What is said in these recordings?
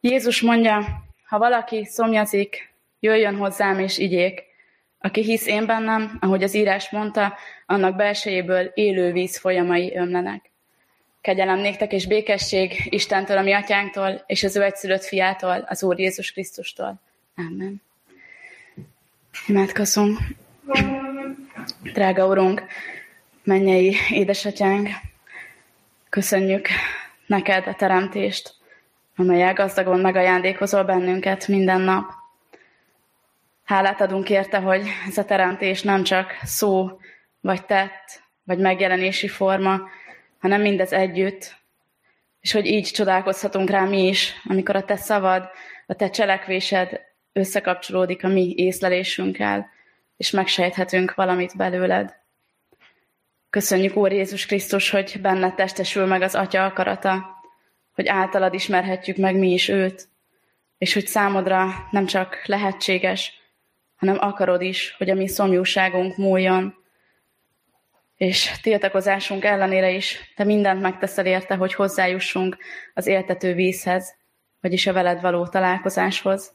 Jézus mondja, ha valaki szomjazik, jöjjön hozzám és igyék. Aki hisz én bennem, ahogy az írás mondta, annak belsejéből élő víz folyamai ömlenek. Kegyelem néktek és békesség Istentől, a mi atyánktól, és az ő egyszülött fiától, az Úr Jézus Krisztustól. Amen. Imádkozunk. Drága Urunk, mennyei édesatyánk, köszönjük neked a teremtést, amelyel gazdagon megajándékozol bennünket minden nap. Hálát adunk érte, hogy ez a teremtés nem csak szó, vagy tett, vagy megjelenési forma, hanem mindez együtt, és hogy így csodálkozhatunk rá mi is, amikor a te szavad, a te cselekvésed összekapcsolódik a mi észlelésünkkel, és megsejthetünk valamit belőled. Köszönjük, Úr Jézus Krisztus, hogy benne testesül meg az Atya akarata, hogy általad ismerhetjük meg mi is őt, és hogy számodra nem csak lehetséges, hanem akarod is, hogy a mi szomjúságunk múljon, és tiltakozásunk ellenére is te mindent megteszel érte, hogy hozzájussunk az éltető vízhez, vagyis a veled való találkozáshoz.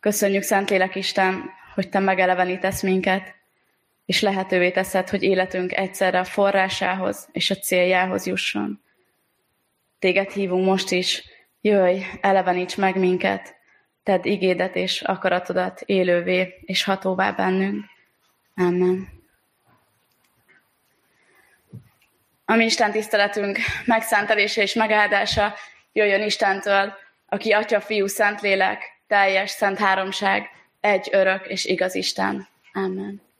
Köszönjük, Szentlélek Isten, hogy te megelevenítesz minket, és lehetővé teszed, hogy életünk egyszerre a forrásához és a céljához jusson. Téged hívunk most is, jöjj, eleveníts meg minket, tedd igédet és akaratodat élővé és hatóvá bennünk. Amen. A mi Isten tiszteletünk megszentelése és megáldása jöjjön Istentől, aki Atya, Fiú, Szentlélek, teljes, szent háromság, egy örök és igaz Isten. Amen.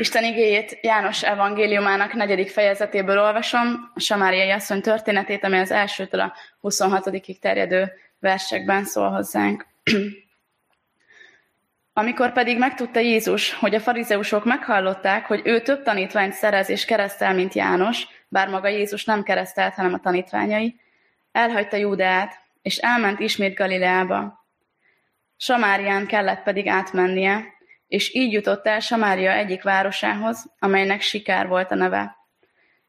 Isten igéjét János evangéliumának negyedik fejezetéből olvasom, a Samáriai asszony történetét, amely az elsőtől a 26 terjedő versekben szól hozzánk. Amikor pedig megtudta Jézus, hogy a farizeusok meghallották, hogy ő több tanítványt szerez és keresztel, mint János, bár maga Jézus nem keresztelt, hanem a tanítványai, elhagyta Júdeát, és elment ismét Galileába. Samárián kellett pedig átmennie, és így jutott el Samária egyik városához, amelynek Sikár volt a neve.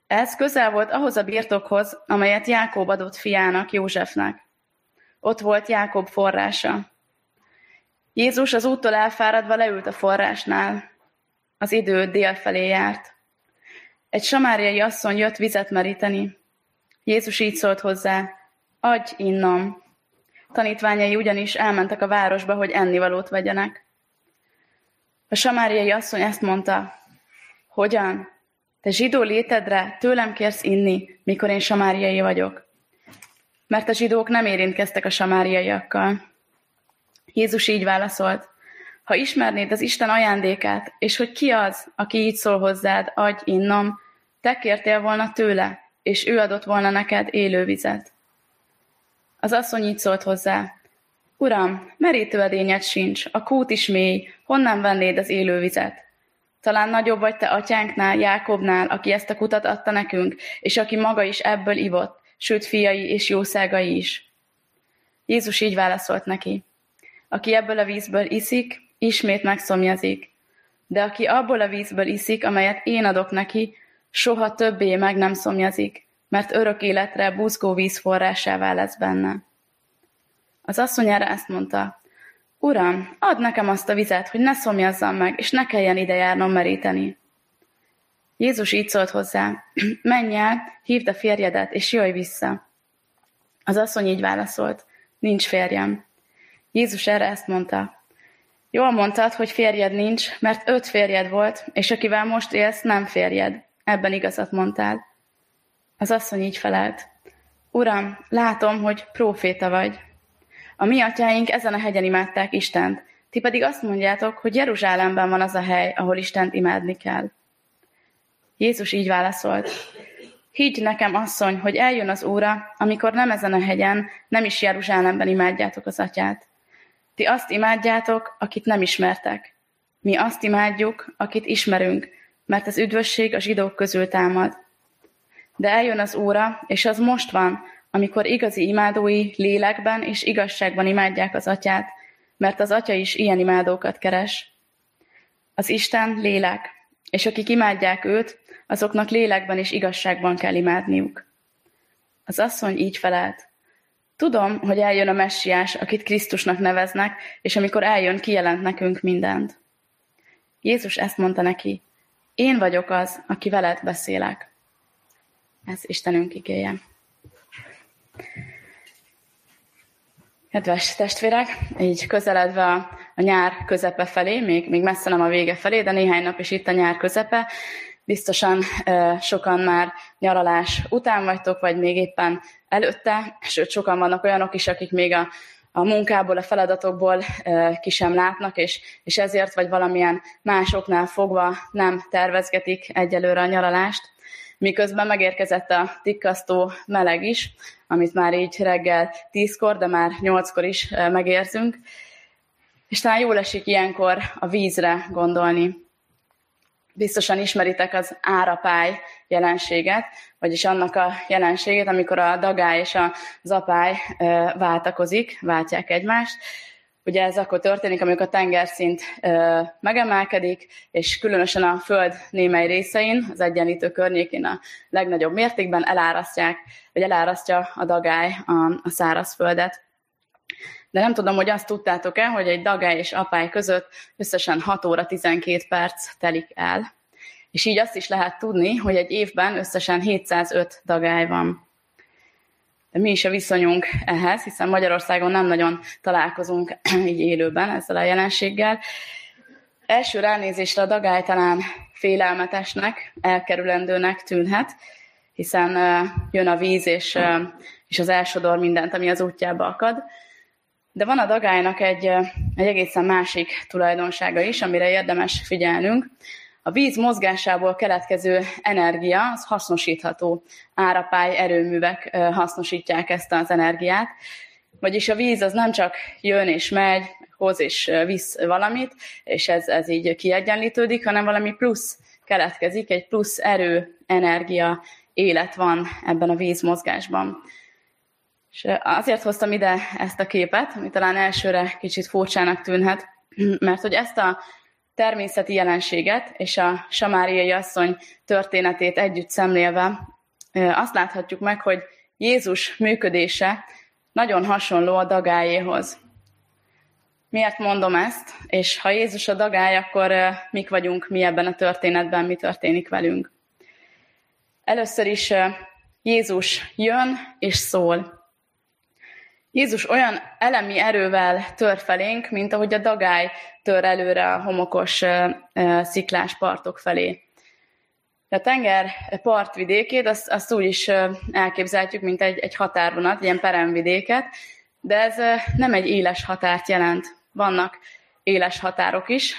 Ez közel volt ahhoz a birtokhoz, amelyet Jákob adott fiának, Józsefnek. Ott volt Jákob forrása. Jézus az úttól elfáradva leült a forrásnál. Az idő dél felé járt. Egy samáriai asszony jött vizet meríteni. Jézus így szólt hozzá, adj innom. Tanítványai ugyanis elmentek a városba, hogy ennivalót vegyenek. A samáriai asszony ezt mondta, hogyan? Te zsidó létedre tőlem kérsz inni, mikor én samáriai vagyok. Mert a zsidók nem érintkeztek a samáriaiakkal. Jézus így válaszolt, ha ismernéd az Isten ajándékát, és hogy ki az, aki így szól hozzád, adj innom, te kértél volna tőle, és ő adott volna neked élő vizet. Az asszony így szólt hozzá, Uram, merítőedényed sincs, a kút is mély, honnan vennéd az élő vizet? Talán nagyobb vagy te atyánknál, Jákobnál, aki ezt a kutat adta nekünk, és aki maga is ebből ivott, sőt fiai és jószágai is. Jézus így válaszolt neki. Aki ebből a vízből iszik, ismét megszomjazik. De aki abból a vízből iszik, amelyet én adok neki, soha többé meg nem szomjazik, mert örök életre buzgó víz forrásává lesz benne. Az asszonyára ezt mondta, Uram, add nekem azt a vizet, hogy ne szomjazzam meg, és ne kelljen ide járnom meríteni. Jézus így szólt hozzá, menj el, hívd a férjedet, és jöjj vissza. Az asszony így válaszolt, nincs férjem. Jézus erre ezt mondta. Jól mondtad, hogy férjed nincs, mert öt férjed volt, és akivel most élsz, nem férjed. Ebben igazat mondtál. Az asszony így felelt. Uram, látom, hogy próféta vagy. A mi atyáink ezen a hegyen imádták Istent, ti pedig azt mondjátok, hogy Jeruzsálemben van az a hely, ahol Istent imádni kell. Jézus így válaszolt. Higgy nekem, asszony, hogy eljön az óra, amikor nem ezen a hegyen, nem is Jeruzsálemben imádjátok az atyát. Ti azt imádjátok, akit nem ismertek. Mi azt imádjuk, akit ismerünk, mert az üdvösség a zsidók közül támad. De eljön az óra, és az most van, amikor igazi imádói lélekben és igazságban imádják az atyát, mert az atya is ilyen imádókat keres. Az Isten lélek, és akik imádják őt, azoknak lélekben és igazságban kell imádniuk. Az asszony így felelt. Tudom, hogy eljön a messiás, akit Krisztusnak neveznek, és amikor eljön, kijelent nekünk mindent. Jézus ezt mondta neki, én vagyok az, aki veled beszélek. Ez Istenünk igéje. Kedves testvérek, így közeledve a, nyár közepe felé, még, még messze nem a vége felé, de néhány nap is itt a nyár közepe, biztosan sokan már nyaralás után vagytok, vagy még éppen előtte, sőt sokan vannak olyanok is, akik még a, a munkából, a feladatokból ki sem látnak, és, és ezért vagy valamilyen másoknál fogva nem tervezgetik egyelőre a nyaralást miközben megérkezett a tikkasztó meleg is, amit már így reggel tízkor, de már nyolckor is megérzünk, és talán jól esik ilyenkor a vízre gondolni. Biztosan ismeritek az árapály jelenséget, vagyis annak a jelenségét, amikor a dagály és az apály váltakozik, váltják egymást, Ugye ez akkor történik, amikor a tengerszint ö, megemelkedik, és különösen a Föld némely részein, az egyenlítő környékén a legnagyobb mértékben elárasztják, vagy elárasztja a dagály a, a szárazföldet. De nem tudom, hogy azt tudtátok-e, hogy egy dagály és apály között összesen 6 óra 12 perc telik el. És így azt is lehet tudni, hogy egy évben összesen 705 dagály van mi is a viszonyunk ehhez, hiszen Magyarországon nem nagyon találkozunk így élőben ezzel a jelenséggel. Első ránézésre a dagály talán félelmetesnek, elkerülendőnek tűnhet, hiszen jön a víz, és, és az elsodor mindent, ami az útjába akad. De van a dagálynak egy, egy egészen másik tulajdonsága is, amire érdemes figyelnünk. A víz mozgásából keletkező energia az hasznosítható. Árapály erőművek hasznosítják ezt az energiát. Vagyis a víz az nem csak jön és megy, hoz és visz valamit, és ez, ez így kiegyenlítődik, hanem valami plusz keletkezik, egy plusz erő, energia, élet van ebben a vízmozgásban. És azért hoztam ide ezt a képet, ami talán elsőre kicsit furcsának tűnhet, mert hogy ezt a természeti jelenséget és a samáriai asszony történetét együtt szemlélve azt láthatjuk meg, hogy Jézus működése nagyon hasonló a dagájéhoz. Miért mondom ezt? És ha Jézus a dagály, akkor mik vagyunk mi ebben a történetben, mi történik velünk? Először is Jézus jön és szól. Jézus olyan elemi erővel tör felénk, mint ahogy a dagály tör előre a homokos sziklás partok felé. A tenger partvidékét azt, azt úgy is elképzelhetjük, mint egy, egy határvonat, ilyen peremvidéket, de ez nem egy éles határt jelent. Vannak éles határok is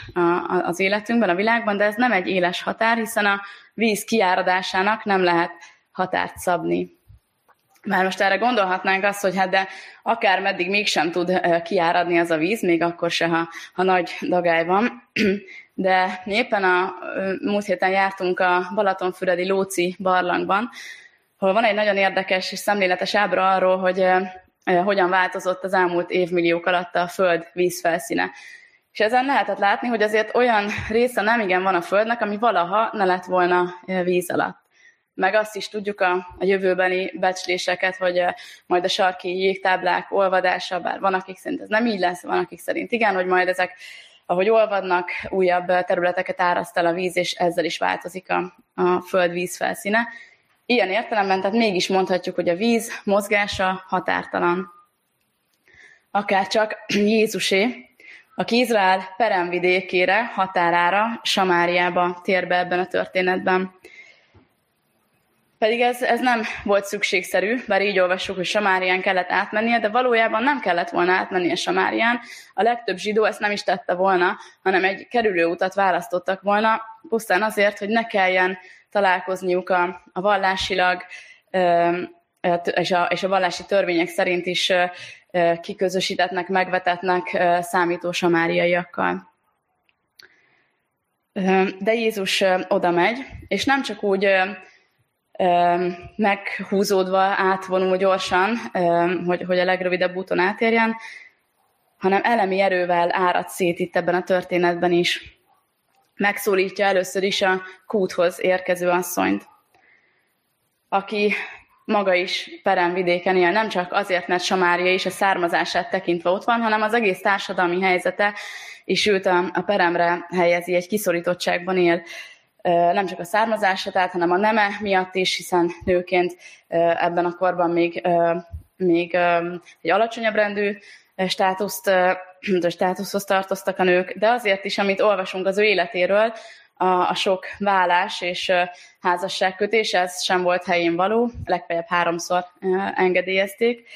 az életünkben, a világban, de ez nem egy éles határ, hiszen a víz kiáradásának nem lehet határt szabni. Már most erre gondolhatnánk azt, hogy hát de akár meddig mégsem tud kiáradni az a víz, még akkor se, ha, ha nagy dagály van. De éppen a múlt héten jártunk a Balatonfüredi Lóci barlangban, ahol van egy nagyon érdekes és szemléletes ábra arról, hogy hogyan változott az elmúlt évmilliók alatt a Föld vízfelszíne. És ezen lehetett látni, hogy azért olyan része nem igen van a Földnek, ami valaha ne lett volna víz alatt meg azt is tudjuk a, a jövőbeni becsléseket, hogy majd a sarki jégtáblák olvadása, bár van, akik szerint ez nem így lesz, van, akik szerint igen, hogy majd ezek, ahogy olvadnak, újabb területeket áraszt el a víz, és ezzel is változik a, a föld vízfelszíne. Ilyen értelemben, tehát mégis mondhatjuk, hogy a víz mozgása határtalan. Akár csak Jézusé, aki Izrael peremvidékére, határára, Samáriába tér be ebben a történetben. Pedig ez, ez nem volt szükségszerű, bár így olvassuk, hogy Samárián kellett átmennie, de valójában nem kellett volna átmennie Samárián. A legtöbb zsidó ezt nem is tette volna, hanem egy kerülőutat választottak volna, pusztán azért, hogy ne kelljen találkozniuk a, a vallásilag és a, és a vallási törvények szerint is kiközösítettnek, megvetetnek számító samáriaiakkal. De Jézus oda megy, és nem csak úgy meghúzódva átvonul gyorsan, hogy, hogy a legrövidebb úton átérjen, hanem elemi erővel árad szét itt ebben a történetben is. Megszólítja először is a kúthoz érkező asszonyt, aki maga is peremvidéken él, nem csak azért, mert Samária is a származását tekintve ott van, hanem az egész társadalmi helyzete is őt a, a peremre helyezi, egy kiszorítottságban él nem csak a származását, hanem a neme miatt is, hiszen nőként ebben a korban még, még egy alacsonyabb rendű státuszt, státuszhoz tartoztak a nők, de azért is, amit olvasunk az ő életéről, a, a sok vállás és házasságkötés, ez sem volt helyén való, legfeljebb háromszor engedélyezték.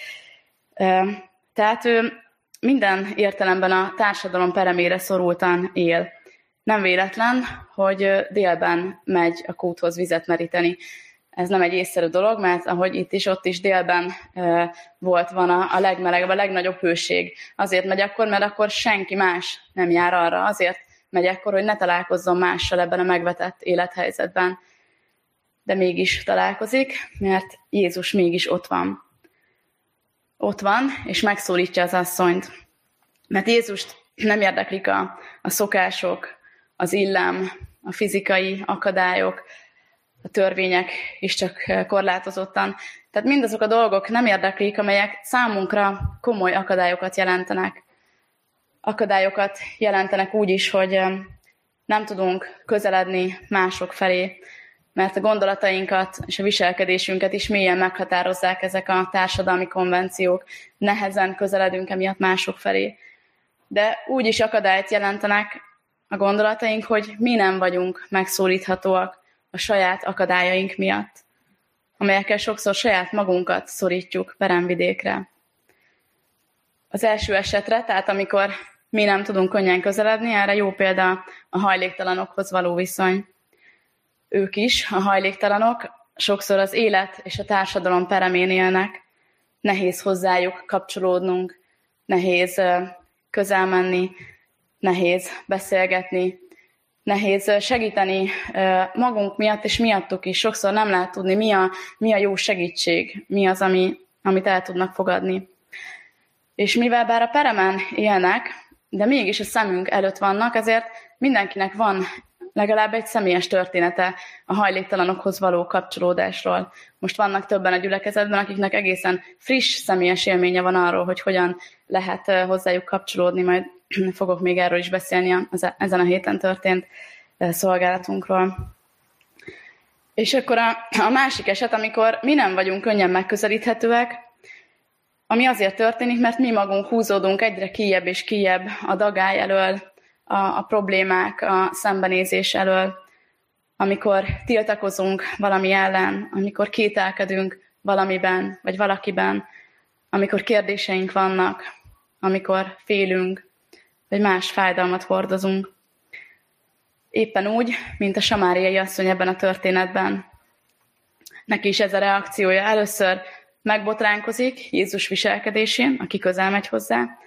Tehát ő minden értelemben a társadalom peremére szorultan él. Nem véletlen, hogy délben megy a kúthoz vizet meríteni. Ez nem egy észszerű dolog, mert ahogy itt is, ott is délben volt, van a, a legmelegebb, a legnagyobb hőség. Azért megy akkor, mert akkor senki más nem jár arra. Azért megy akkor, hogy ne találkozzon mással ebben a megvetett élethelyzetben. De mégis találkozik, mert Jézus mégis ott van. Ott van, és megszólítja az asszonyt. Mert Jézust nem érdeklik a, a szokások, az illám, a fizikai akadályok, a törvények is csak korlátozottan. Tehát mindazok a dolgok nem érdeklik, amelyek számunkra komoly akadályokat jelentenek. Akadályokat jelentenek úgy is, hogy nem tudunk közeledni mások felé, mert a gondolatainkat és a viselkedésünket is mélyen meghatározzák ezek a társadalmi konvenciók. Nehezen közeledünk emiatt mások felé. De úgy is akadályt jelentenek, a gondolataink, hogy mi nem vagyunk megszólíthatóak a saját akadályaink miatt, amelyekkel sokszor saját magunkat szorítjuk peremvidékre. Az első esetre, tehát amikor mi nem tudunk könnyen közeledni, erre jó példa a hajléktalanokhoz való viszony. Ők is, a hajléktalanok, sokszor az élet és a társadalom peremén élnek, nehéz hozzájuk kapcsolódnunk, nehéz közel menni, nehéz beszélgetni, nehéz segíteni magunk miatt és miattuk is. Sokszor nem lehet tudni, mi a, mi a jó segítség, mi az, ami, amit el tudnak fogadni. És mivel bár a peremen élnek, de mégis a szemünk előtt vannak, ezért mindenkinek van legalább egy személyes története a hajléktalanokhoz való kapcsolódásról. Most vannak többen a gyülekezetben, akiknek egészen friss személyes élménye van arról, hogy hogyan lehet hozzájuk kapcsolódni, majd fogok még erről is beszélni az, ezen a héten történt szolgálatunkról. És akkor a, a másik eset, amikor mi nem vagyunk könnyen megközelíthetőek, ami azért történik, mert mi magunk húzódunk egyre kijebb és kijebb a dagály elől, a, a problémák, a szembenézés elől, amikor tiltakozunk valami ellen, amikor kételkedünk valamiben, vagy valakiben, amikor kérdéseink vannak, amikor félünk, vagy más fájdalmat hordozunk. Éppen úgy, mint a samáriai asszony ebben a történetben. Neki is ez a reakciója. Először megbotránkozik Jézus viselkedésén, aki közel megy hozzá,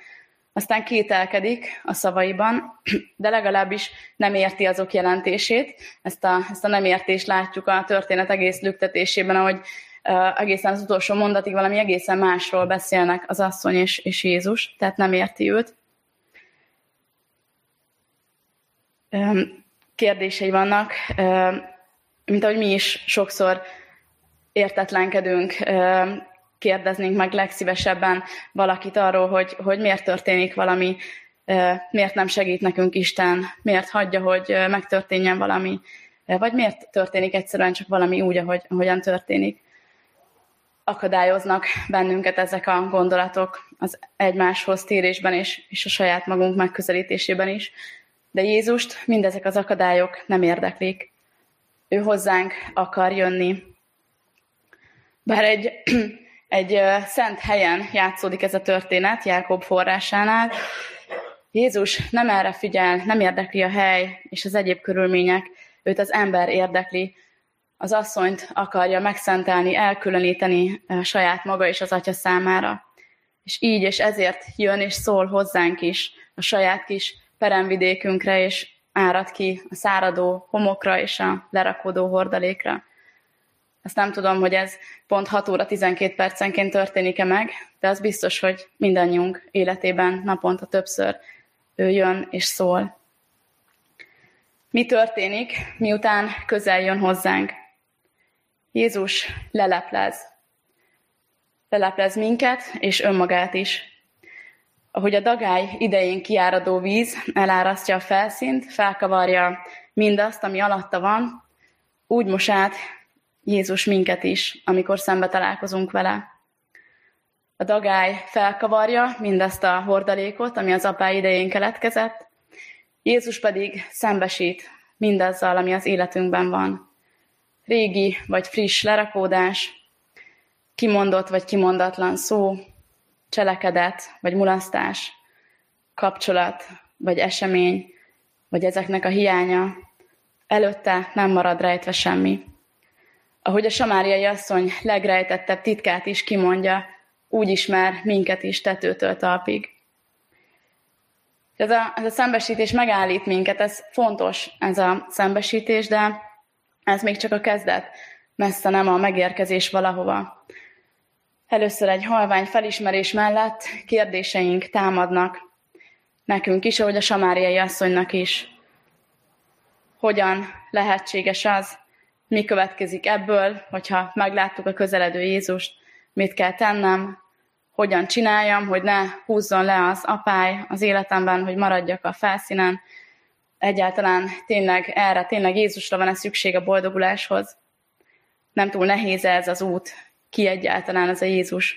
aztán kételkedik a szavaiban, de legalábbis nem érti azok jelentését. Ezt a, ezt a nem értést látjuk a történet egész lüktetésében, ahogy uh, egészen az utolsó mondatig valami egészen másról beszélnek az asszony és, és Jézus, tehát nem érti őt. Kérdései vannak, mint ahogy mi is sokszor értetlenkedünk, kérdeznénk meg legszívesebben valakit arról, hogy, hogy miért történik valami, miért nem segít nekünk Isten, miért hagyja, hogy megtörténjen valami, vagy miért történik egyszerűen csak valami úgy, ahogy, ahogyan történik. Akadályoznak bennünket ezek a gondolatok az egymáshoz térésben és, és a saját magunk megközelítésében is. De Jézust mindezek az akadályok nem érdeklik. Ő hozzánk akar jönni. Bár egy, egy szent helyen játszódik ez a történet, Jákob forrásánál, Jézus nem erre figyel, nem érdekli a hely és az egyéb körülmények, őt az ember érdekli, az asszonyt akarja megszentelni, elkülöníteni saját maga és az atya számára. És így és ezért jön és szól hozzánk is, a saját kis peremvidékünkre, és árad ki a száradó homokra és a lerakódó hordalékra. Ezt nem tudom, hogy ez pont 6 óra 12 percenként történik-e meg, de az biztos, hogy mindannyiunk életében naponta többször ő jön és szól. Mi történik, miután közel jön hozzánk? Jézus leleplez. leleplez minket és önmagát is. Ahogy a dagály idején kiáradó víz elárasztja a felszínt, felkavarja mindazt, ami alatta van, úgy mos át Jézus minket is, amikor szembe találkozunk vele. A dagály felkavarja mindazt a hordalékot, ami az apá idején keletkezett, Jézus pedig szembesít mindazzal, ami az életünkben van. Régi vagy friss lerakódás, kimondott vagy kimondatlan szó, cselekedet vagy mulasztás, kapcsolat vagy esemény, vagy ezeknek a hiánya, előtte nem marad rejtve semmi. Ahogy a samáriai asszony legrejtettebb titkát is kimondja, úgy ismer minket is tetőtől talpig. Ez a, ez a szembesítés megállít minket, ez fontos, ez a szembesítés, de ez még csak a kezdet, messze nem a megérkezés valahova. Először egy halvány felismerés mellett kérdéseink támadnak nekünk is, ahogy a samáriai asszonynak is. Hogyan lehetséges az, mi következik ebből, hogyha megláttuk a közeledő Jézust, mit kell tennem, hogyan csináljam, hogy ne húzzon le az apály az életemben, hogy maradjak a felszínen. Egyáltalán tényleg erre, tényleg Jézusra van-e szükség a boldoguláshoz? Nem túl nehéz ez az út? Ki egyáltalán ez a Jézus?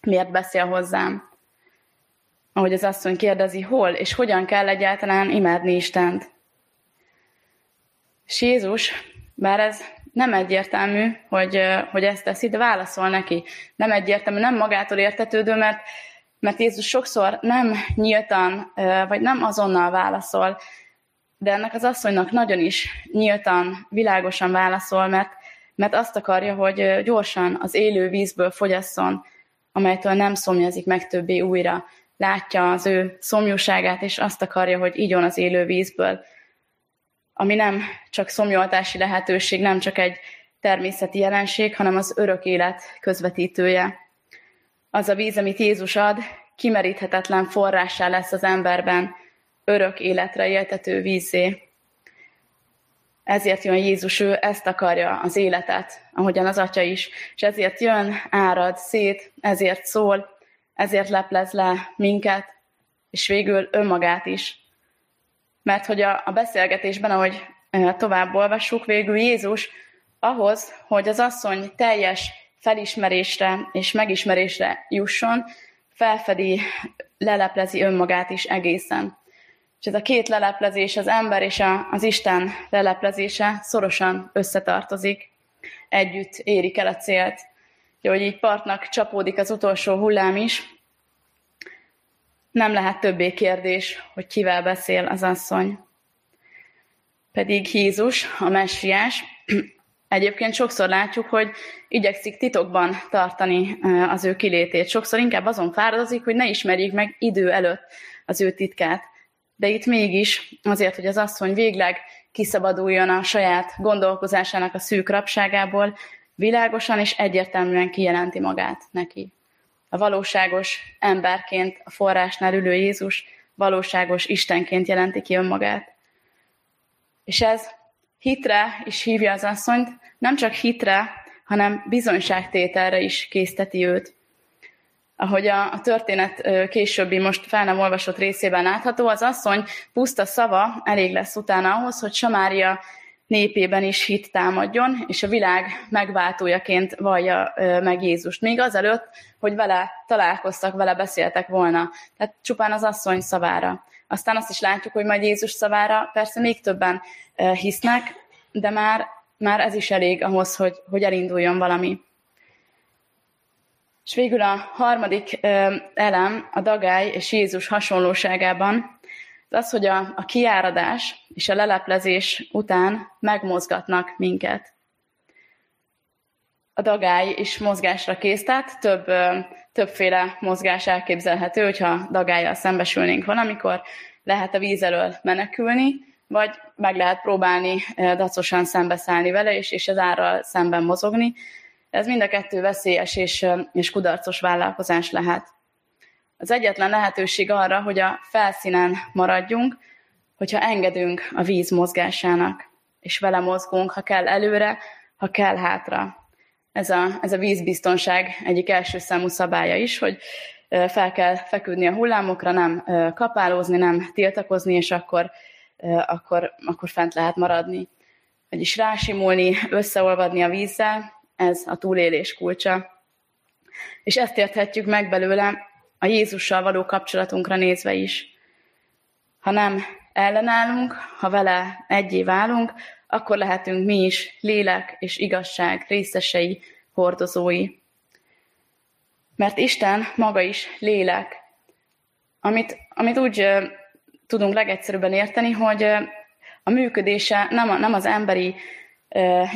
Miért beszél hozzám? Ahogy az asszony kérdezi, hol és hogyan kell egyáltalán imádni Istent. És Jézus, bár ez nem egyértelmű, hogy, hogy ezt teszi, de válaszol neki. Nem egyértelmű, nem magától értetődő, mert, mert Jézus sokszor nem nyíltan, vagy nem azonnal válaszol, de ennek az asszonynak nagyon is nyíltan, világosan válaszol, mert, mert azt akarja, hogy gyorsan az élő vízből fogyasszon, amelytől nem szomjazik meg többé újra. Látja az ő szomjúságát, és azt akarja, hogy igyon az élő vízből ami nem csak szomjoltási lehetőség, nem csak egy természeti jelenség, hanem az örök élet közvetítője. Az a víz, amit Jézus ad, kimeríthetetlen forrássá lesz az emberben, örök életre éltető vízé. Ezért jön Jézus, ő ezt akarja, az életet, ahogyan az Atya is, és ezért jön, árad szét, ezért szól, ezért leplez le minket, és végül önmagát is, mert hogy a, a beszélgetésben, ahogy tovább olvassuk, végül Jézus ahhoz, hogy az asszony teljes felismerésre és megismerésre jusson, felfedi, leleplezi önmagát is egészen. És ez a két leleplezés, az ember és az Isten leleplezése szorosan összetartozik, együtt érik el a célt. Ugye, hogy így partnak csapódik az utolsó hullám is, nem lehet többé kérdés, hogy kivel beszél az asszony. Pedig Jézus, a messiás, egyébként sokszor látjuk, hogy igyekszik titokban tartani az ő kilétét. Sokszor inkább azon fáradozik, hogy ne ismerjék meg idő előtt az ő titkát. De itt mégis azért, hogy az asszony végleg kiszabaduljon a saját gondolkozásának a szűk rabságából, világosan és egyértelműen kijelenti magát neki a valóságos emberként, a forrásnál ülő Jézus valóságos Istenként jelenti ki önmagát. És ez hitre is hívja az asszonyt, nem csak hitre, hanem bizonyságtételre is készteti őt. Ahogy a, a történet későbbi, most fel nem olvasott részében látható, az asszony puszta szava elég lesz utána ahhoz, hogy Samária népében is hit támadjon, és a világ megváltójaként vallja meg Jézust. Még azelőtt, hogy vele találkoztak, vele beszéltek volna. Tehát csupán az asszony szavára. Aztán azt is látjuk, hogy majd Jézus szavára persze még többen hisznek, de már, már ez is elég ahhoz, hogy, hogy elinduljon valami. És végül a harmadik elem a dagály és Jézus hasonlóságában az, hogy a, a kiáradás és a leleplezés után megmozgatnak minket. A dagály is mozgásra kész, tehát több, többféle mozgás elképzelhető, hogyha dagályjal szembesülnénk valamikor, lehet a víz elől menekülni, vagy meg lehet próbálni dacosan szembeszállni vele, és, és az árral szemben mozogni. Ez mind a kettő veszélyes és, és kudarcos vállalkozás lehet. Az egyetlen lehetőség arra, hogy a felszínen maradjunk, hogyha engedünk a víz mozgásának, és vele mozgunk, ha kell előre, ha kell hátra. ez a, ez a vízbiztonság egyik első számú szabálya is, hogy fel kell feküdni a hullámokra, nem kapálózni, nem tiltakozni, és akkor, akkor, akkor fent lehet maradni. Vagyis rásimulni, összeolvadni a vízzel, ez a túlélés kulcsa. És ezt érthetjük meg belőle a Jézussal való kapcsolatunkra nézve is. Ha nem ellenállunk, ha vele egyé válunk, akkor lehetünk mi is lélek és igazság részesei, hordozói. Mert Isten maga is lélek, amit, amit úgy uh, tudunk legegyszerűbben érteni, hogy uh, a működése nem, a, nem az emberi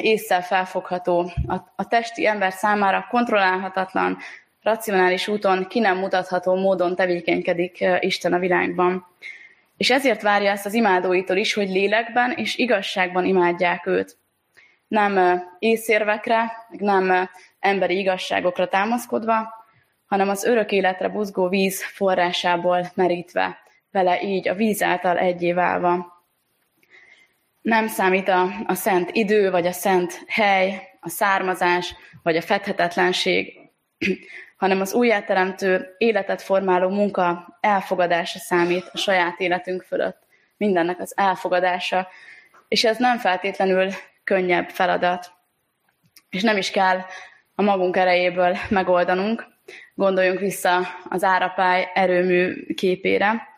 észszel felfogható, a, a testi ember számára kontrollálhatatlan, racionális úton, ki nem mutatható módon tevékenykedik Isten a világban. És ezért várja ezt az imádóitól is, hogy lélekben és igazságban imádják őt. Nem észérvekre, nem emberi igazságokra támaszkodva, hanem az örök életre buzgó víz forrásából merítve, vele így a víz által egyé válva. Nem számít a, a szent idő, vagy a szent hely, a származás, vagy a fedhetetlenség, hanem az újjáteremtő, életet formáló munka elfogadása számít a saját életünk fölött. Mindennek az elfogadása. És ez nem feltétlenül könnyebb feladat. És nem is kell a magunk erejéből megoldanunk. Gondoljunk vissza az árapály erőmű képére.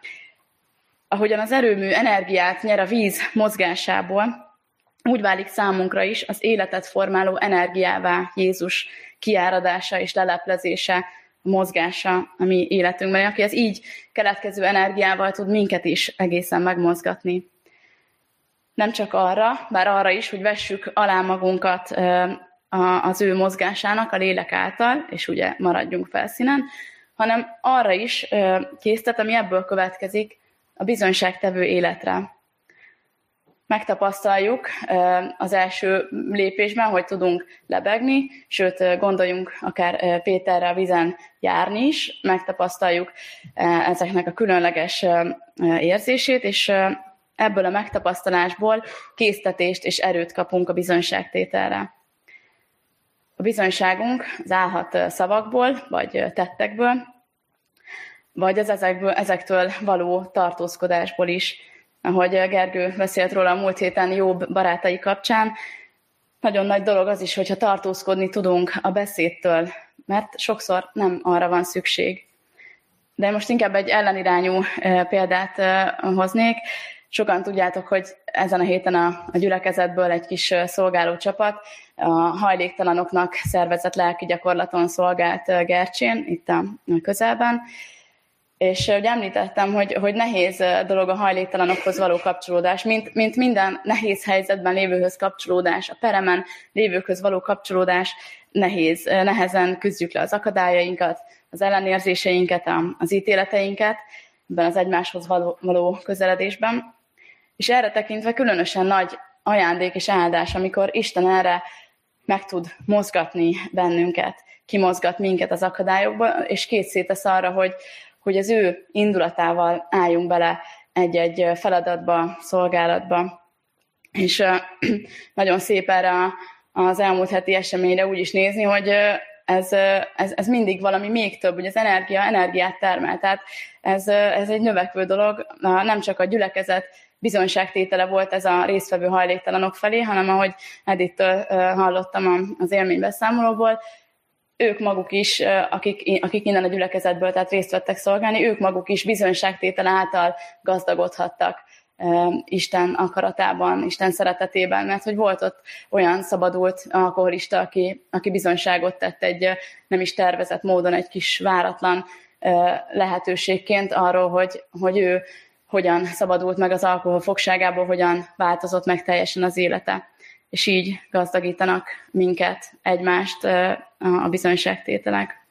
Ahogyan az erőmű energiát nyer a víz mozgásából, úgy válik számunkra is az életet formáló energiává Jézus kiáradása és leleplezése, mozgása a mi életünkben, aki az így keletkező energiával tud minket is egészen megmozgatni. Nem csak arra, bár arra is, hogy vessük alá magunkat az ő mozgásának a lélek által, és ugye maradjunk felszínen, hanem arra is késztet, ami ebből következik, a bizonyságtevő életre. Megtapasztaljuk az első lépésben, hogy tudunk lebegni, sőt, gondoljunk akár Péterre a vizen járni is, megtapasztaljuk ezeknek a különleges érzését, és ebből a megtapasztalásból késztetést és erőt kapunk a bizonyságtételre. A bizonyságunk az állhat szavakból, vagy tettekből, vagy az ezekből, ezektől való tartózkodásból is ahogy Gergő beszélt róla a múlt héten jobb barátai kapcsán, nagyon nagy dolog az is, hogyha tartózkodni tudunk a beszédtől, mert sokszor nem arra van szükség. De most inkább egy ellenirányú példát hoznék. Sokan tudjátok, hogy ezen a héten a, a gyülekezetből egy kis szolgáló csapat a hajléktalanoknak szervezett lelki gyakorlaton szolgált Gercsén, itt a közelben, és ugye említettem, hogy, hogy nehéz dolog a hajléktalanokhoz való kapcsolódás, mint, mint minden nehéz helyzetben lévőhöz kapcsolódás, a peremen lévőkhöz való kapcsolódás nehéz, nehezen küzdjük le az akadályainkat, az ellenérzéseinket, az ítéleteinket ebben az egymáshoz való, való közeledésben. És erre tekintve különösen nagy ajándék és áldás, amikor Isten erre meg tud mozgatni bennünket, kimozgat minket az akadályokba, és készítesz arra, hogy, hogy az ő indulatával álljunk bele egy-egy feladatba, szolgálatba. És nagyon szép erre az elmúlt heti eseményre úgy is nézni, hogy ez, ez, ez mindig valami még több, hogy az energia energiát termel. Tehát ez, ez egy növekvő dolog, nem csak a gyülekezet bizonyságtétele volt ez a résztvevő hajléktalanok felé, hanem ahogy Edittől hallottam az élménybeszámolóból, ők maguk is, akik, akik innen a gyülekezetből tehát részt vettek szolgálni, ők maguk is bizonyságtétel által gazdagodhattak Isten akaratában, Isten szeretetében, mert hogy volt ott olyan szabadult alkoholista, aki, aki bizonyságot tett egy nem is tervezett módon, egy kis váratlan lehetőségként arról, hogy, hogy ő hogyan szabadult meg az alkohol fogságából, hogyan változott meg teljesen az élete és így gazdagítanak minket, egymást a bizonyságtételek.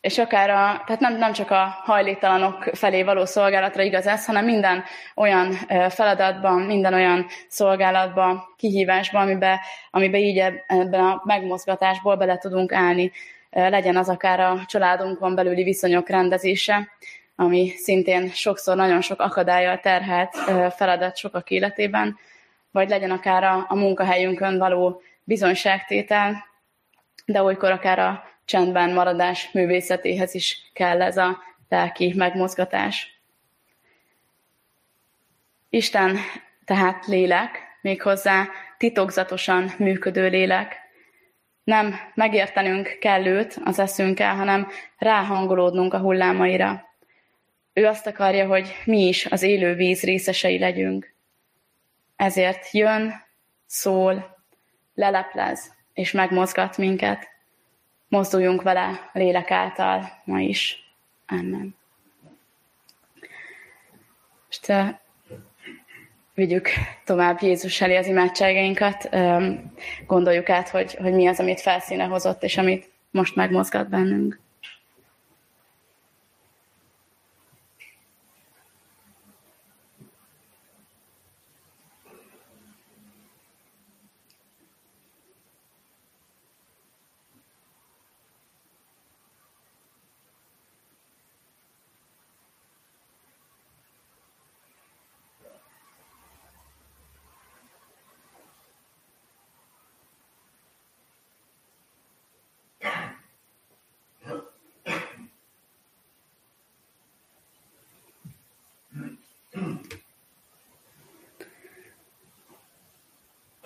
És akár a, tehát nem, nem csak a hajléktalanok felé való szolgálatra igaz ez, hanem minden olyan feladatban, minden olyan szolgálatban, kihívásban, amiben, amiben így ebben a megmozgatásból bele tudunk állni. Legyen az akár a családunkon belüli viszonyok rendezése, ami szintén sokszor nagyon sok akadályjal terhelt feladat sokak életében, vagy legyen akár a, a munkahelyünkön való bizonyságtétel, de olykor akár a csendben maradás művészetéhez is kell ez a lelki megmozgatás. Isten tehát lélek, méghozzá titokzatosan működő lélek. Nem megértenünk kell őt az eszünkkel, hanem ráhangolódnunk a hullámaira. Ő azt akarja, hogy mi is az élő víz részesei legyünk. Ezért jön, szól, leleplez és megmozgat minket. Mozduljunk vele a lélek által ma is. Amen. Most vigyük tovább Jézus elé az imádságainkat, gondoljuk át, hogy, hogy mi az, amit felszíne hozott, és amit most megmozgat bennünk.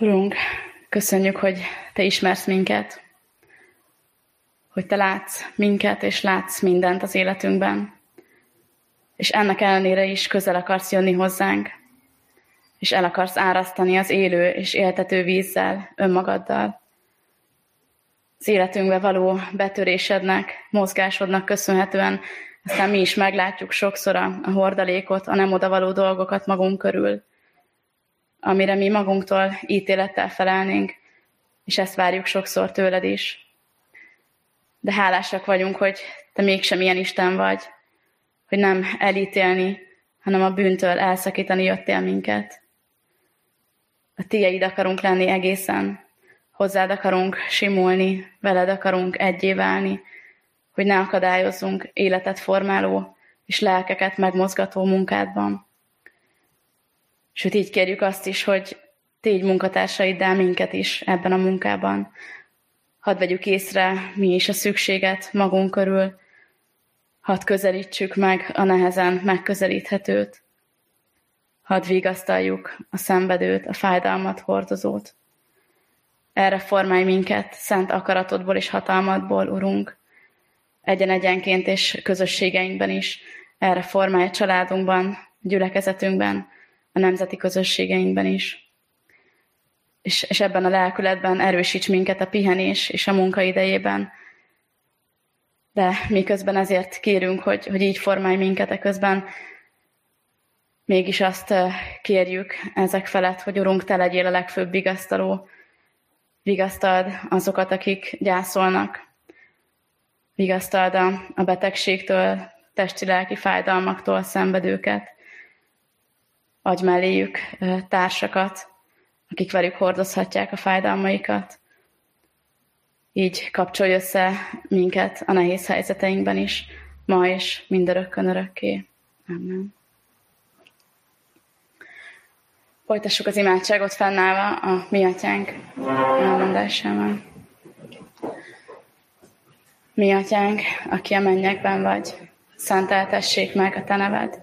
Urunk, köszönjük, hogy Te ismersz minket, hogy Te látsz minket, és látsz mindent az életünkben, és ennek ellenére is közel akarsz jönni hozzánk, és el akarsz árasztani az élő és éltető vízzel, önmagaddal. Az életünkbe való betörésednek, mozgásodnak köszönhetően, aztán mi is meglátjuk sokszor a, a hordalékot, a nem odavaló dolgokat magunk körül, amire mi magunktól ítélettel felelnénk, és ezt várjuk sokszor tőled is. De hálásak vagyunk, hogy te mégsem ilyen Isten vagy, hogy nem elítélni, hanem a bűntől elszakítani jöttél minket. A tieid akarunk lenni egészen, hozzád akarunk simulni, veled akarunk egyé válni, hogy ne akadályozzunk életet formáló és lelkeket megmozgató munkádban. Sőt, így kérjük azt is, hogy tégy munkatársaiddal minket is ebben a munkában. Hadd vegyük észre, mi is a szükséget magunk körül, hadd közelítsük meg a nehezen megközelíthetőt, hadd vigasztaljuk a szenvedőt, a fájdalmat hordozót. Erre formálj minket szent akaratodból és hatalmadból, Urunk, egyen-egyenként és közösségeinkben is, erre formálj családunkban, gyülekezetünkben, a nemzeti közösségeinkben is. És, és ebben a lelkületben erősíts minket a pihenés és a munka idejében. De miközben ezért kérünk, hogy, hogy így formálj minket, közben mégis azt kérjük ezek felett, hogy Urunk, Te legyél a legfőbb vigasztaló, vigasztald azokat, akik gyászolnak, vigasztald a, a betegségtől, testi-lelki fájdalmaktól szenvedőket, adj melléjük társakat, akik velük hordozhatják a fájdalmaikat. Így kapcsolj össze minket a nehéz helyzeteinkben is, ma és mindörökkön örökké. Amen. Folytassuk az imádságot fennállva a mi atyánk elmondásával. Mi atyánk, aki a mennyekben vagy, szenteltessék meg a te neved,